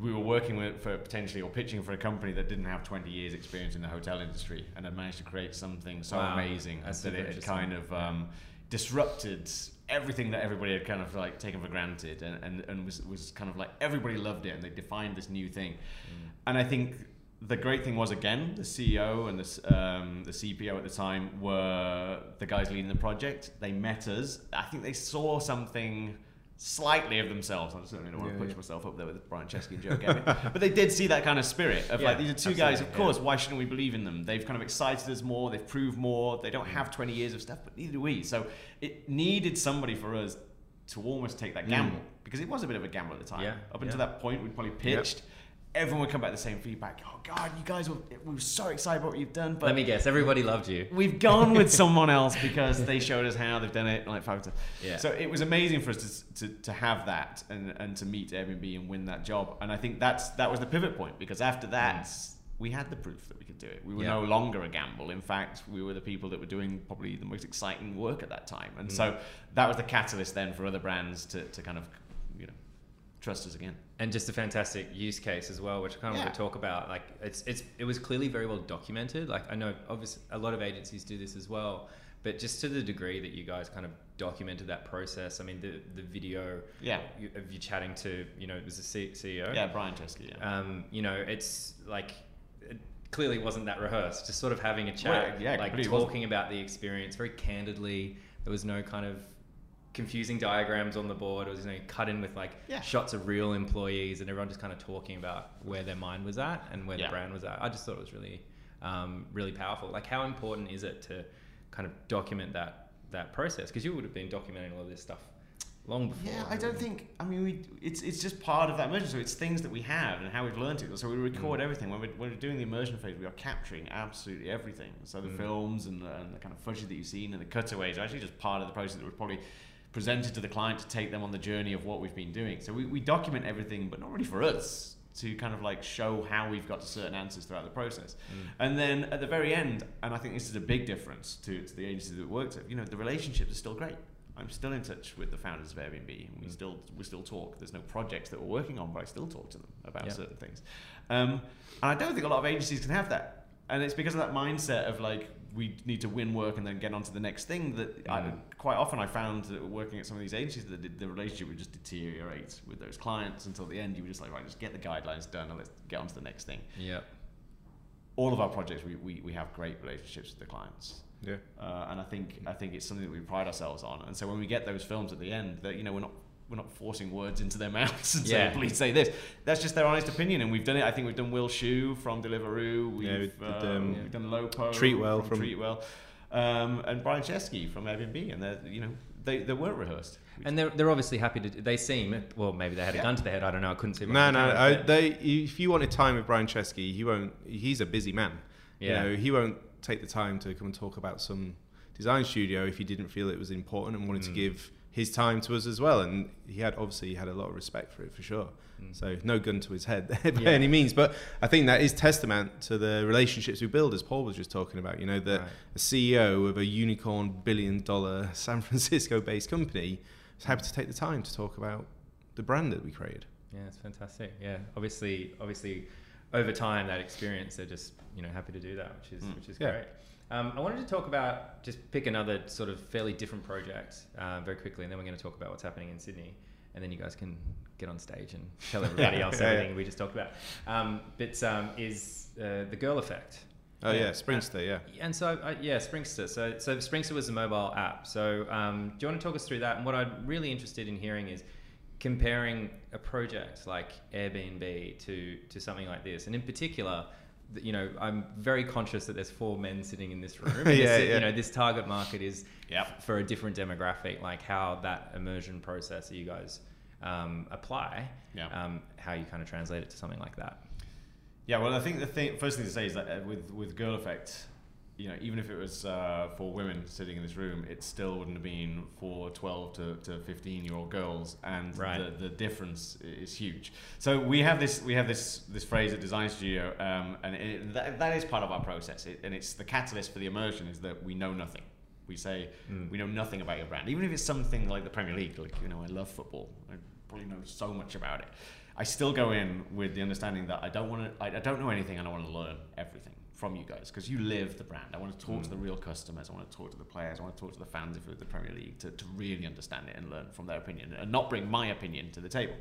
S3: we were working with for potentially or pitching for a company that didn't have 20 years experience in the hotel industry and had managed to create something so
S1: Wow.
S3: amazing
S1: That's
S3: that it had kind of um, disrupted everything that everybody had kind of like taken for granted and, and, and was, was kind of like everybody loved it and they defined this new thing. And I think the great thing was again the CEO and the um, the CPO at the time were the guys leading the project. They met us. I think they saw something slightly of themselves. I certainly don't want
S2: Yeah,
S3: to push
S2: yeah.
S3: myself up there with Brian Chesky and Joe Gebbia, [laughs] but they did see that kind of spirit of
S1: Yeah,
S3: like these are two guys. Of course, why shouldn't we believe in them? They've kind of excited us more. They've proved more. They don't have 20 years of stuff, but neither do we. So it needed somebody for us to almost take that gamble because it was a bit of a gamble at the time. Up until that point, we'd probably pitched. Everyone would come back with the same feedback. Oh God, you guys were we were so excited about what you've done, but
S1: Let me guess, everybody loved you.
S3: we've gone with [laughs] someone else because they showed us how they've done it like five times.
S1: Yeah.
S3: So it was amazing for us to, to, to have that and, and to meet Airbnb and win that job. And I think that's that was the pivot point because after that we had the proof that we could do it. We were
S1: Mm. Yeah.
S3: no longer a gamble. In fact, we were the people that were doing probably the most exciting work at that time. And so that was the catalyst then for other brands to, to kind of you know trust us again.
S1: And just a fantastic use case as well, which I kind of
S3: Yeah.
S1: want to talk about. Like it's it's it was clearly very well documented. Like I know obviously a lot of agencies do this as well, but just to the degree that you guys kind of documented that process. I mean the the video
S3: Yeah.
S1: you- of you chatting to you know it was the C- CEO.
S3: Yeah, Brian Chesky. Yeah.
S1: Um, you know it's like. It, Clearly, wasn't that rehearsed. Just sort of having a chat,
S3: Well, yeah,
S1: like
S3: completely wasn't.
S1: talking about the experience very candidly. There was no kind of confusing diagrams on the board. It was you know cut in with like
S3: Yeah.
S1: shots of real employees and everyone just kind of talking about where their mind was at and where
S3: Yeah.
S1: the brand was at. I just thought it was really, um, really powerful. Like, how important is it to kind of document that that process? Because you would have been documenting all of this stuff long before.
S3: Yeah, I don't think. I mean, we, it's it's just part of that immersion. So it's things that we have and how we've learned it. So we record everything when we're, when we're doing the immersion phase. We are capturing absolutely everything. So the films and, the- and the kind of footage that you've seen and the cutaways are actually just part of the process that was probably presented to the client to take them on the journey of what we've been doing. So we, we document everything, but not really for us to kind of like show how we've got to certain answers throughout the process. And then at the very end, and I think this is a big difference to, to the agencies that we worked at, you know, the relationships are still great. I'm still in touch with the founders of Airbnb, and we still we still talk. There's no projects that we're working on, but I still talk to them about certain things. Um, and I don't think a lot of agencies can have that, and it's because of that mindset of like we need to win work and then get on to the next thing. That I, quite often I found that working at some of these agencies that the, the relationship would just deteriorate with those clients until the end. You were just like, right, just get the guidelines done and let's get on to the next thing.
S1: Yeah.
S3: All of our projects, we, we, we have great relationships with the clients.
S2: Yeah.
S3: Uh, and I think I think it's something that we pride ourselves on. And so when we get those films at the end, that you know we're not we're not forcing words into their [laughs] mouths and
S1: Yeah.
S3: saying please say this. That's just their honest opinion, and we've done it. I think we've done Will Shu from Deliveroo. We've,
S2: Yeah, we did,
S3: uh,
S2: um,
S3: we've done Lopo
S2: Treatwell
S3: from,
S2: from-
S3: Treatwell, um, and Brian Chesky from Airbnb, and they you know they, they weren't rehearsed.
S1: And they're, they're obviously happy to. They seem well. Maybe they had a
S3: Yeah.
S1: gun to their head. I don't know. I couldn't see.
S2: No, no. I, they, if you wanted time with Brian Chesky, he won't. He's a busy man.
S1: Yeah.
S2: You know, he won't take the time to come and talk about some design studio if he didn't feel it was important and wanted to
S1: Mm.
S2: give his time to us as well. And he had obviously he had a lot of respect for it for sure.
S1: Mm.
S2: So no gun to his head [laughs] by
S1: Yeah.
S2: any means. But I think that is testament to the relationships we build, as Paul was just talking about. You know, that
S1: Right.
S2: a CEO of a unicorn billion dollar San Francisco based company is happy to take the time to talk about the brand that we created.
S1: Yeah, it's fantastic. Yeah, obviously, obviously, over time that experience, they're just you know happy to do that, which is
S3: Mm.
S1: which is
S2: Yeah.
S1: great. Um, I wanted to talk about just pick another sort of fairly different project uh, very quickly, and then we're going to talk about what's happening in Sydney, and then you guys can get on stage and tell [laughs] everybody else
S2: Yeah, yeah.
S1: everything we just talked about. Um, but um, is uh, the Girl Effect.
S2: Oh
S1: Yeah.
S2: yeah, Springster, yeah.
S1: And so, uh, yeah, Springster. So, so Springster was a mobile app. So, um, do you want to talk us through that? And what I'm really interested in hearing is comparing a project like Airbnb to to something like this, and in particular. You know, I'm very conscious that there's four men sitting in this room. [laughs] and this-
S2: Yeah,
S1: You know, this target market is
S3: Yep.
S1: for a different demographic. Like how that immersion process that you guys um, apply,
S3: Yeah.
S1: um, how you kind of translate it to something like that.
S3: Yeah, well, I think the thing, first thing to say is that uh, with with Girl Effect, you know, even if it was uh, for women sitting in this room, it still wouldn't have been for 12 to, to 15 year old girls, and
S1: Right.
S3: the, the difference is huge. So we have this we have this this phrase at Design Studio, um, and it, that, that is part of our process, it, and it's the catalyst for the immersion is that we know nothing. We say we know nothing about your brand, even if it's something like the Premier League. Like you know, I love football. I probably know so much about it. I still go in with the understanding that I don't want to. I, I don't know anything, and I want to learn everything from you guys because you live the brand. I want to talk to the real customers. I want to talk to the players. I want to talk to the fans if it was the Premier League to, to really understand it and learn from their opinion and not bring my opinion to the table.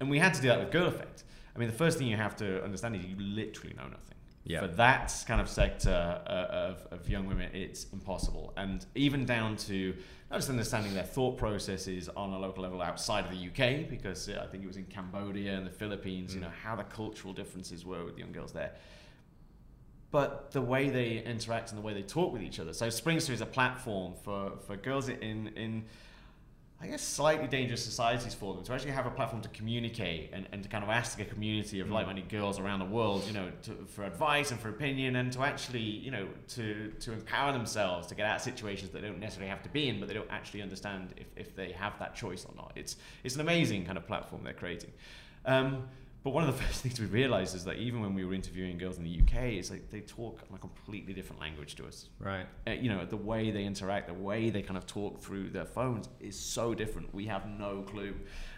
S3: And we had to do that with Girl Effect. I mean, the first thing you have to understand is you literally know nothing.
S1: Yeah.
S3: For that kind of sector uh, of, of young women, it's impossible. And even down to not just understanding their thought processes on a local level outside of the UK, because uh, I think it was in Cambodia and the Philippines, you know, how the cultural differences were with young girls there. But the way they interact and the way they talk with each other. So Springster is a platform for, for girls in, in I guess slightly dangerous societies for them to actually have a platform to communicate and, and to kind of ask a community of like-minded girls around the world, you know, to, for advice and for opinion and to actually, you know, to, to empower themselves to get out of situations that they don't necessarily have to be in, but they don't actually understand if, if they have that choice or not. It's, it's an amazing kind of platform they're creating. Um, but one of the [laughs] first things we realized is that even when we were interviewing girls in the UK, it's like they talk a completely different language to us
S1: Right.
S3: uh, you know the way they interact the way they kind of talk through their phones is so different we have no clue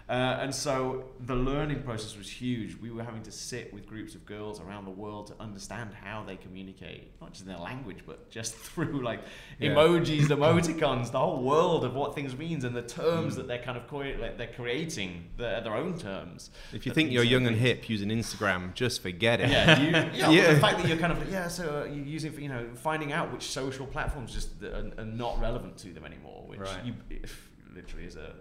S3: uh, and so the learning process was huge we were having to sit with groups of girls around the world to understand how they communicate not just in their language but just [laughs] through like
S2: Yeah.
S3: emojis [laughs] emoticons the whole world of what things means and the terms
S2: Mm.
S3: that they're kind of co- like they're creating their, their own terms
S2: If you think you're young and hip using Instagram, just forget it.
S3: Yeah, you, [laughs] yeah, well,
S2: Yeah.
S3: the fact that you're kind of yeah, so uh, you're using you know finding out which social platforms just are, are not relevant to them anymore, which
S1: Right.
S3: you literally is a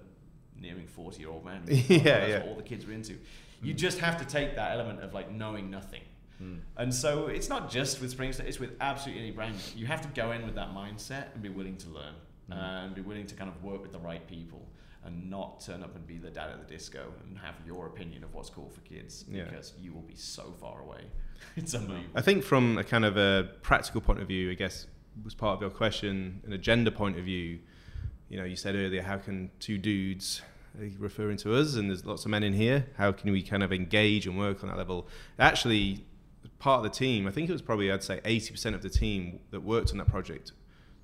S3: nearing forty year old man, [laughs]
S2: Yeah,
S3: that's
S2: yeah.
S3: what all the kids were into. You just have to take that element of like knowing nothing.
S1: Mm.
S3: And so it's not just with Springster, it's with absolutely any brand. You have to go in with that mindset and be willing to learn
S1: Mm.
S3: and be willing to kind of work with the right people and not turn up and be the dad at the disco and have your opinion of what's cool for kids
S2: Yeah.
S3: because you will be so far away. [laughs] It's unbelievable.
S2: I think from a kind of a practical point of view, I guess was part of your question, an agenda point of view. You know, you said earlier, how can two dudes, referring to us, and there's lots of men in here, how can we kind of engage and work on that level? Actually, part of the team, I think it was probably, I'd say 80% of the team that worked on that project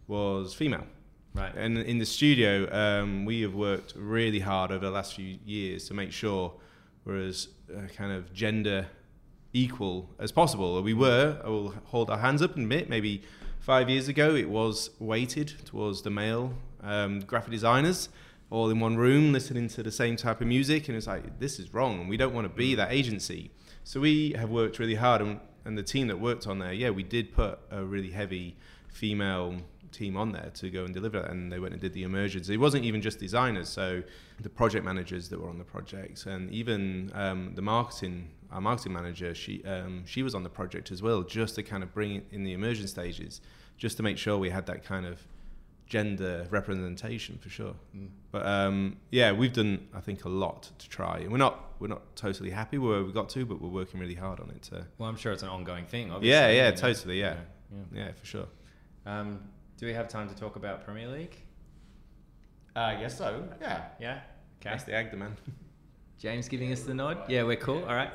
S2: was female.
S1: Right.
S2: And in the studio, um, we have worked really hard over the last few years to make sure we're as uh, kind of gender equal as possible. We were, I will hold our hands up and admit, maybe five years ago it was weighted towards the male um, graphic designers all in one room listening to the same type of music. And it's like, this is wrong. And we don't want to be that agency. So we have worked really hard. And, and the team that worked on there, yeah, we did put a really heavy female team on there to go and deliver it and they went and did the immersions it wasn't even just designers so the project managers that were on the projects and even um, the marketing our marketing manager she um, she was on the project as well just to kind of bring it in the immersion stages just to make sure we had that kind of gender representation for sure but um, yeah we've done i think a lot to try and we're not we're not totally happy where we got to but we're working really hard on it to
S1: Well, I'm sure it's an ongoing thing. Obviously.
S2: yeah yeah
S1: you know.
S2: totally yeah
S1: Yeah.
S2: yeah for sure
S1: Um, do we have time to talk about Premier League?
S3: I guess so. Yeah.
S1: Yeah. Okay.
S2: that's the Agda man
S1: James giving us the nod. Yeah, we're cool. All right.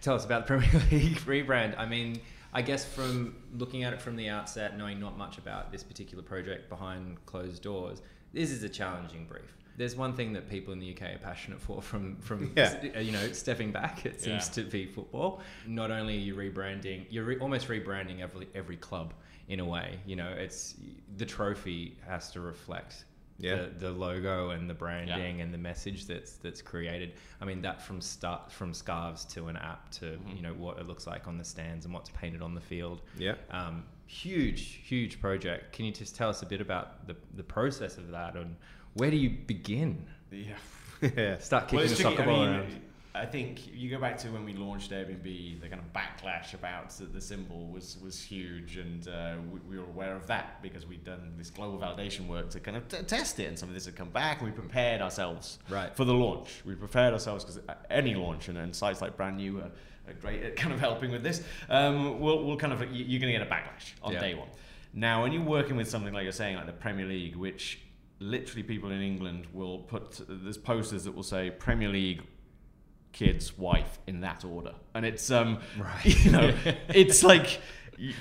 S1: Tell us about the Premier [laughs] League rebrand. I mean, I guess from looking at it from the outset, knowing not much about this particular project behind closed doors, this is a challenging brief. There's one thing that people in the UK are passionate for from from
S2: Yeah.
S1: you know stepping back. It seems
S3: Yeah.
S1: to be football. Not only are you rebranding, you're re- almost rebranding every every club in a way. You know, it's the trophy has to reflect
S2: Yeah.
S1: the, the logo and the branding and the message that's that's created. I mean that from start from scarves to an app to
S3: Mhm.
S1: you know what it looks like on the stands and what's painted on the field.
S2: yeah
S1: Um, huge, huge project. Can you just tell us a bit about the the process of that and where do you begin?
S3: Yeah.
S2: yeah
S1: Start kicking
S3: Well,
S1: the soccer
S3: I
S1: ball
S3: mean,
S1: around.
S3: I think you go back to when we launched Airbnb, the kind of backlash about the symbol was was huge, and uh, we, we, were aware of that because we'd done this global validation work to kind of t- test it, and some of this had come back, and we prepared ourselves
S1: right.
S3: for the launch. We prepared ourselves because any launch, and, and sites like Brand New are, are, great at kind of helping with this. Um, we'll, we'll kind of you're going to get a backlash on yeah. day one. Now, when you're working with something like you're saying, like the Premier League, which literally people in England will put there's posters that will say Premier League kid's wife in that order and it's um [laughs] right. [laughs] you know [laughs] it's like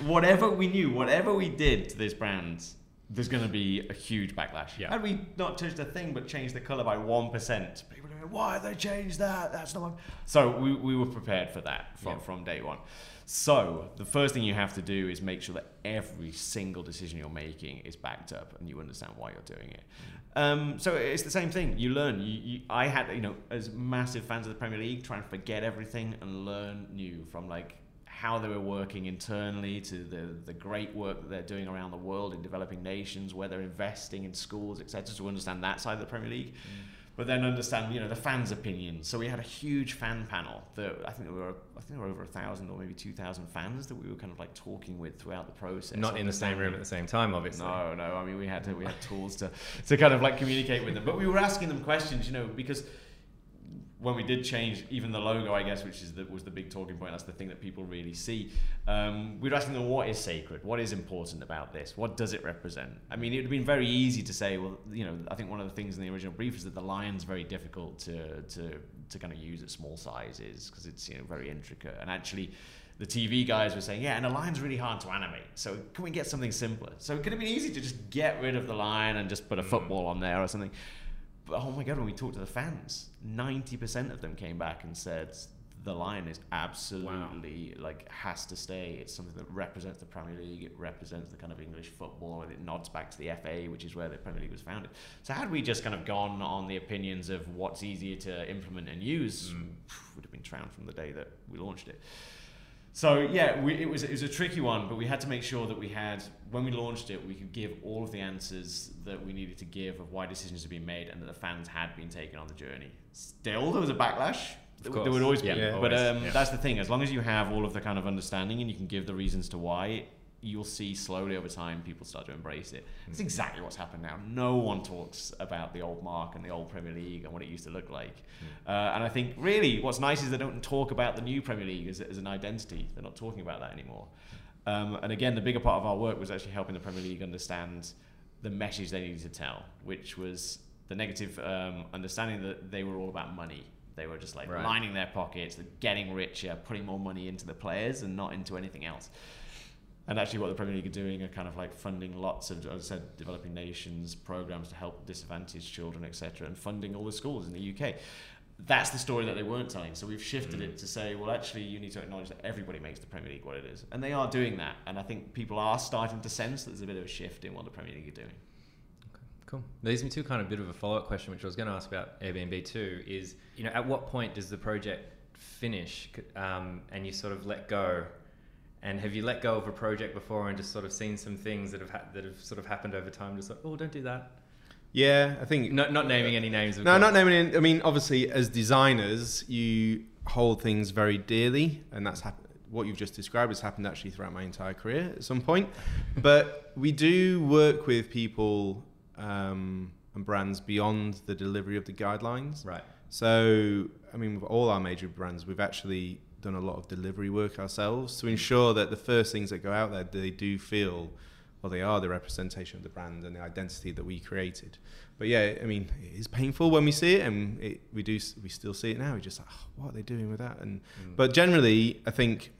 S3: whatever we knew whatever we did to this brand there's going to be a huge backlash yeah. had we not touched a thing but changed the color by 1% people are going why have they changed that that's not so we, we were prepared for that from, yeah. from day one so the first thing you have to do is make sure that every single decision you're making is backed up and you understand why you're doing it. Um, so it's the same thing. You learn. You, you, I had, you know, as massive fans of the Premier League, trying to forget everything and learn new from like how they were working internally to the, the great work that they're doing around the world in developing nations, where they're investing in schools, etc., to understand that side of the Premier League. Mm but then understand you know the fans' opinions. So we had a huge fan panel that I think there were I think there were over a thousand or maybe two thousand fans that we were kind of like talking with throughout the process.
S1: Not in the same room at the same time, obviously.
S3: No, no. I mean, we had to we had tools to to kind of like communicate with them, but we were asking them questions, you know, because when we did change even the logo, I guess, which is the, was the big talking point, that's the thing that people really see. Um, we were asking them what is sacred, what is important about this, what does it represent? I mean, it would have been very easy to say, well, you know, I think one of the things in the original brief is that the lion's very difficult to to to kind of use at small sizes because it's you know very intricate, and actually. The TV guys were saying, yeah, and a lion's really hard to animate. So can we get something simpler? So it could have been easy to just get rid of the lion and just put a mm. football on there or something. But oh my god, when we talked to the fans, ninety percent of them came back and said the lion is absolutely wow. like has to stay. It's something that represents the Premier League. It represents the kind of English football, and it nods back to the FA, which is where the Premier League was founded. So had we just kind of gone on the opinions of what's easier to implement and use, mm. would have been drowned from the day that we launched it. So yeah, we, it was it was a tricky one, but we had to make sure that we had when we launched it, we could give all of the answers that we needed to give of why decisions had been made, and that the fans had been taken on the journey. Still, there was a backlash. There would always be, yeah, but um, yeah. that's the thing. As long as you have all of the kind of understanding and you can give the reasons to why, you'll see slowly over time people start to embrace it. It's mm. exactly what's happened now. No one talks about the old Mark and the old Premier League and what it used to look like. Mm. Uh, and I think really what's nice is they don't talk about the new Premier League as, as an identity. They're not talking about that anymore. Um, and again, the bigger part of our work was actually helping the Premier League understand the message they needed to tell, which was the negative um, understanding that they were all about money. They were just like right. lining their pockets, getting richer, putting more money into the players and not into anything else and actually what the Premier League are doing are kind of like funding lots of, as I said, developing nations programs to help disadvantaged children, etc., and funding all the schools in the UK. That's the story that they weren't telling. So we've shifted mm. it to say, well, actually, you need to acknowledge that everybody makes the Premier League what it is, and they are doing that. And I think people are starting to sense that there's a bit of a shift in what the Premier League are doing.
S1: Okay, cool. Leads me to kind of a bit of a follow up question, which I was going to ask about Airbnb too. Is you know, at what point does the project finish um, and you sort of let go and have you let go of a project before and just sort of seen some things that have ha- that have sort of happened over time? Just like, oh, don't do that.
S2: Yeah, I think
S1: not not naming any names.
S2: no, course. not naming. Any, I mean, obviously, as designers, you hold things very dearly, and that's happened. What you've just described has happened actually throughout my entire career at some point. [laughs] but we do work with people um, and brands beyond the delivery of the guidelines.
S1: Right.
S2: So, I mean, with all our major brands, we've actually done a lot of delivery work ourselves to ensure that the first things that go out there they do feel well they are the representation of the brand and the identity that we created. But yeah i mean it is painful when we see it and it, we do we still see it now. We're just like oh, what are they doing with that? And mm. but generally i think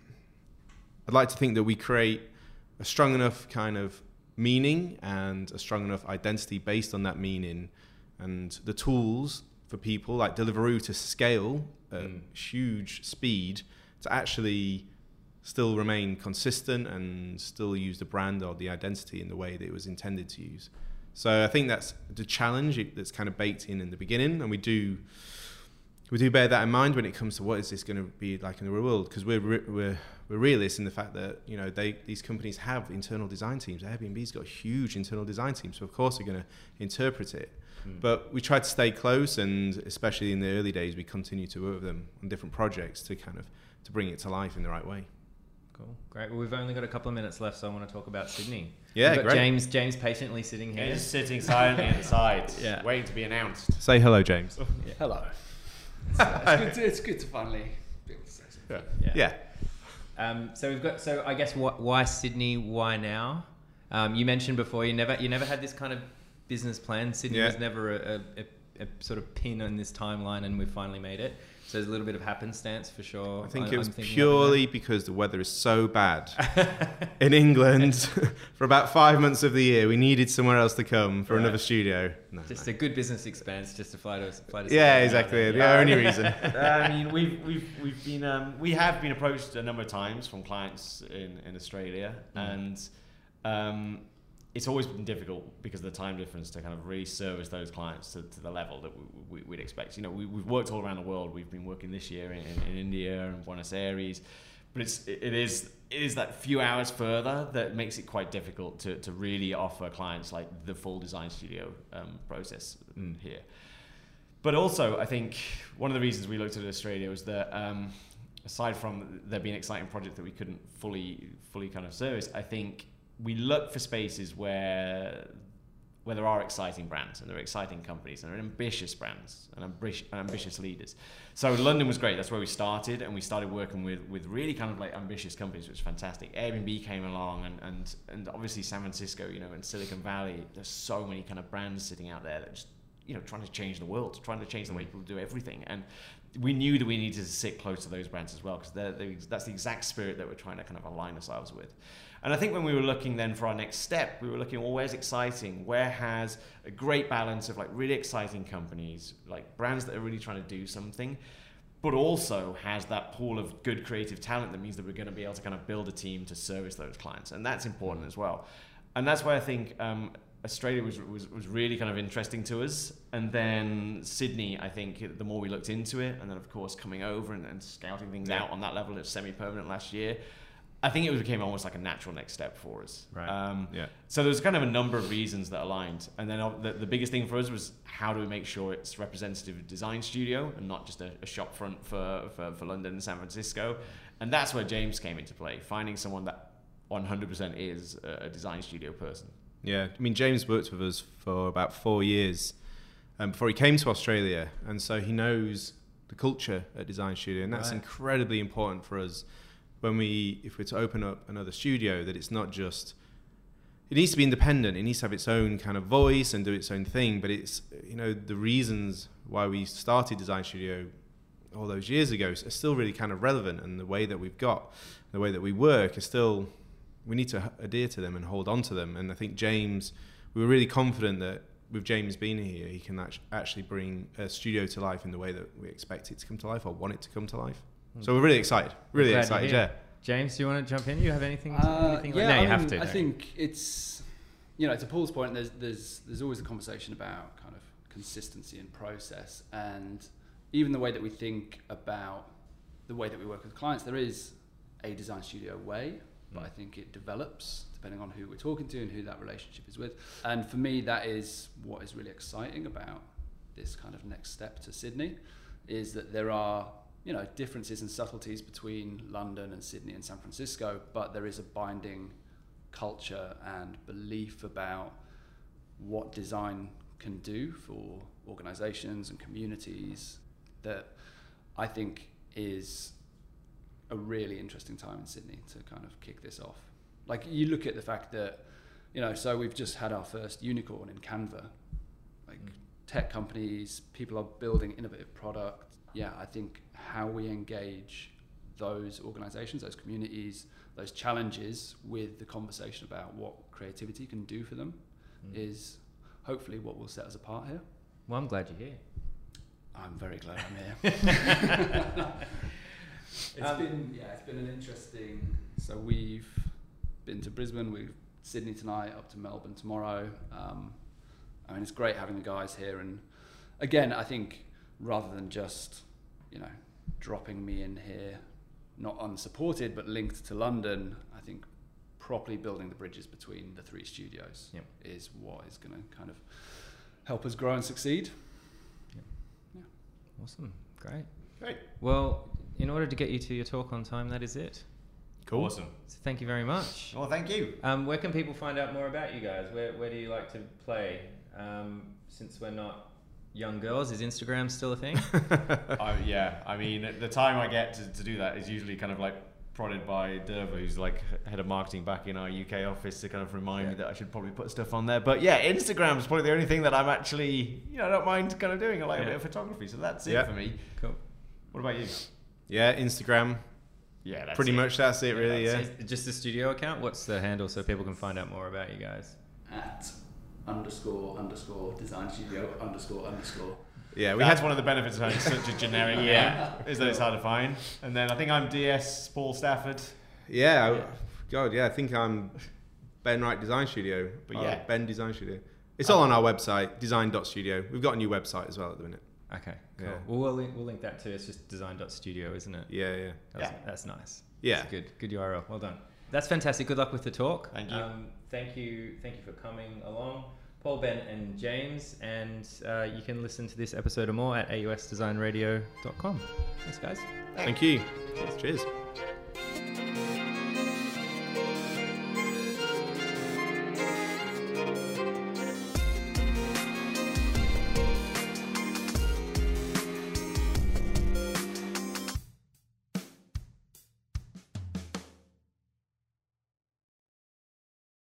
S2: i'd like to think that we create a strong enough kind of meaning and a strong enough identity based on that meaning and the tools for people like Deliveroo to scale at mm. huge speed to actually still remain consistent and still use the brand or the identity in the way that it was intended to use. So I think that's the challenge that's kind of baked in in the beginning, and we do we do bear that in mind when it comes to what is this going to be like in the real world because we're we're we're we're realists in the fact that you know they these companies have internal design teams. Airbnb's got a huge internal design team, so of course they're going to interpret it.
S3: Hmm.
S2: But we try to stay close, and especially in the early days, we continue to work with them on different projects to kind of to bring it to life in the right way.
S1: Cool, great. Well, we've only got a couple of minutes left, so I want to talk about Sydney.
S2: Yeah, great.
S1: James, James patiently sitting here.
S3: He's sitting silently at the side, [laughs]
S1: Yeah.
S3: waiting to be announced.
S2: Say hello, James.
S4: Hello. It's, uh, it's, good to, it's good to finally be able to say something.
S2: Yeah.
S1: Yeah.
S2: yeah.
S1: Um, so we've got. So I guess wh- why Sydney? Why now? Um, you mentioned before you never you never had this kind of business plan. Sydney
S2: Yeah.
S1: was never a, a, a, a sort of pin on this timeline, and we finally made it. So there's a little bit of happenstance for sure.
S2: I think
S1: I'm
S2: it was purely because the weather is so bad [laughs] in England [laughs] for about five months of the year. We needed somewhere else to come for
S1: Right.
S2: another studio. No,
S1: Just
S2: no.
S1: a good business expense, just to fly to fly to.
S2: yeah, exactly. The
S1: Yeah.
S2: only reason. [laughs]
S3: I mean, we've we've we've been um, we have been approached a number of times from clients in in Australia, and um, it's always been difficult because of the time difference to kind of really service those clients to, to the level that we, we, we'd expect. You know, we, we've worked all around the world. We've been working this year in, in India and Buenos Aires, but it's it is it is that few hours further that makes it quite difficult to, to really offer clients like the full design studio um, process
S2: Mm.
S3: here. But also, I think one of the reasons we looked at Australia was that um, aside from there being exciting project that we couldn't fully fully kind of service, I think we look for spaces where where there are exciting brands and there are exciting companies and there are ambitious brands and ambitious, and ambitious leaders. So London was great. That's where we started, and we started working with with really kind of like ambitious companies, which was fantastic. Airbnb came along, and and and obviously San Francisco, you know, and Silicon Valley. There's so many kind of brands sitting out there that just you know trying to change the world, trying to change the way people do everything, and we knew that we needed to sit close to those brands as well because that's the exact spirit that we're trying to kind of align ourselves with. And I think when we were looking then for our next step, we were looking, well, where's exciting? Where has a great balance of like really exciting companies, like brands that are really trying to do something, but also has that pool of good creative talent that means that we're going to be able to kind of build a team to service those clients. And that's important as well. And that's why I think um, Australia was, was, was really kind of interesting to us. And then Sydney, I think the more we looked into it, and then of course coming over and, and scouting things
S2: Yeah.
S3: out on that level of semi permanent last year, I think it became almost like a natural next step for us.
S1: Right.
S3: Um,
S2: Yeah.
S3: so there was kind of a number of reasons that aligned, and then uh, the, the biggest thing for us was how do we make sure it's representative of design studio and not just a, a shop front for, for, for London and San Francisco, and that's where James came into play, finding someone that 100% is a design studio person.
S2: Yeah, I mean James worked with us for about four years um, before he came to Australia, and so he knows the culture at Design Studio, and that's
S1: Right.
S2: incredibly important for us when we, if we're to open up another studio, that it's not just. It needs to be independent. It needs to have its own kind of voice and do its own thing. But it's you know the reasons why we started Design Studio all those years ago are still really kind of relevant, and the way that we've got, the way that we work, is still we need to adhere to them and hold on to them. And I think James, we were really confident that with James being here, he can actually bring a studio to life in the way that we expect it to come to life or want it to come to life. So we're really excited, really
S1: Glad
S2: excited. Yeah.
S1: James, do you want to jump in? You have anything?
S4: Uh,
S1: anything
S4: yeah,
S1: like, no,
S4: I,
S1: you have
S4: mean,
S1: to.
S4: I
S1: no.
S4: think it's, you know, to Paul's point, there's, there's, there's always a conversation about kind of consistency and process. And even the way that we think about the way that we work with clients, there is a design studio way, but I mm. think it develops depending on who we're talking to and who that relationship is with. And for me, that is what is really exciting about this kind of next step to Sydney, is that there are you know differences and subtleties between London and Sydney and San Francisco, but there is a binding culture and belief about what design can do for organizations and communities that I think is a really interesting time in Sydney to kind of kick this off. Like you look at the fact that, you know, so we've just had our first unicorn in Canva. Like mm. tech companies, people are building innovative product. Yeah, I think how we engage those organizations, those communities, those challenges with the conversation about what creativity can do for them mm. is hopefully what will set us apart here.
S1: Well, I'm glad you're here.
S4: I'm very glad I'm here. [laughs] [laughs] It's
S1: Um,
S4: been yeah, it's been an interesting. So we've been to Brisbane, we've Sydney tonight, up to Melbourne tomorrow. Um, I mean, it's great having the guys here, and again, I think rather than just you know dropping me in here not unsupported but linked to London, I think properly building the bridges between the three studios
S1: Yep.
S4: is what is going to kind of help us grow and succeed. Yep. Yeah.
S1: Awesome. Great.
S3: Great.
S1: Well, in order to get you to your talk on time, that is it.
S2: Cool.
S3: Awesome.
S1: So thank you very much.
S3: Well, thank you.
S1: Um, where can people find out more about you guys? Where, where do you like to play? Um, since we're not young girls, is Instagram still a thing? [laughs]
S3: I, yeah, I mean, the time I get to, to do that is usually kind of like prodded by Derva, who's like head of marketing back in our UK office to kind of remind me that I should probably put stuff on there. But yeah, Instagram is probably the only thing that I'm actually, you know, I don't mind kind of doing. I like a
S1: Yeah.
S3: bit of photography, so that's it
S2: Yeah.
S3: for me.
S1: cool.
S3: What about you?
S2: Yeah, Instagram.
S3: Yeah, that's
S2: Pretty
S3: it.
S2: much that's it, really.
S1: So
S2: Yeah.
S1: it's just the studio account. What's the handle so people can find out more about you guys?
S4: At underscore underscore design studio underscore underscore.
S2: Yeah, we
S3: That's
S2: had
S3: one of the benefits of having such a generic
S1: Yeah.
S3: name, is that it's hard to find. And then I think I'm DS Paul Stafford.
S2: Yeah, I-
S1: Yeah.
S2: God, yeah. I think I'm Ben Wright Design Studio.
S3: But yeah.
S2: Oh, ben Design Studio. It's all on our website, design.studio. We've got a new website as well at the minute.
S1: Okay, cool.
S2: Yeah.
S1: Well, we'll link, we'll link that too. It's just design.studio, isn't it?
S2: Yeah, yeah.
S1: That's,
S3: Yeah.
S1: that's nice.
S2: Yeah.
S1: That's good. Good URL. Well done. That's fantastic. Good luck with the talk.
S3: Thank you.
S1: Um, thank you. Thank you for coming along, Paul, Ben, and James. And uh, you can listen to this episode or more at ausdesignradio.com. Thanks, guys.
S2: Thank you. Cheers.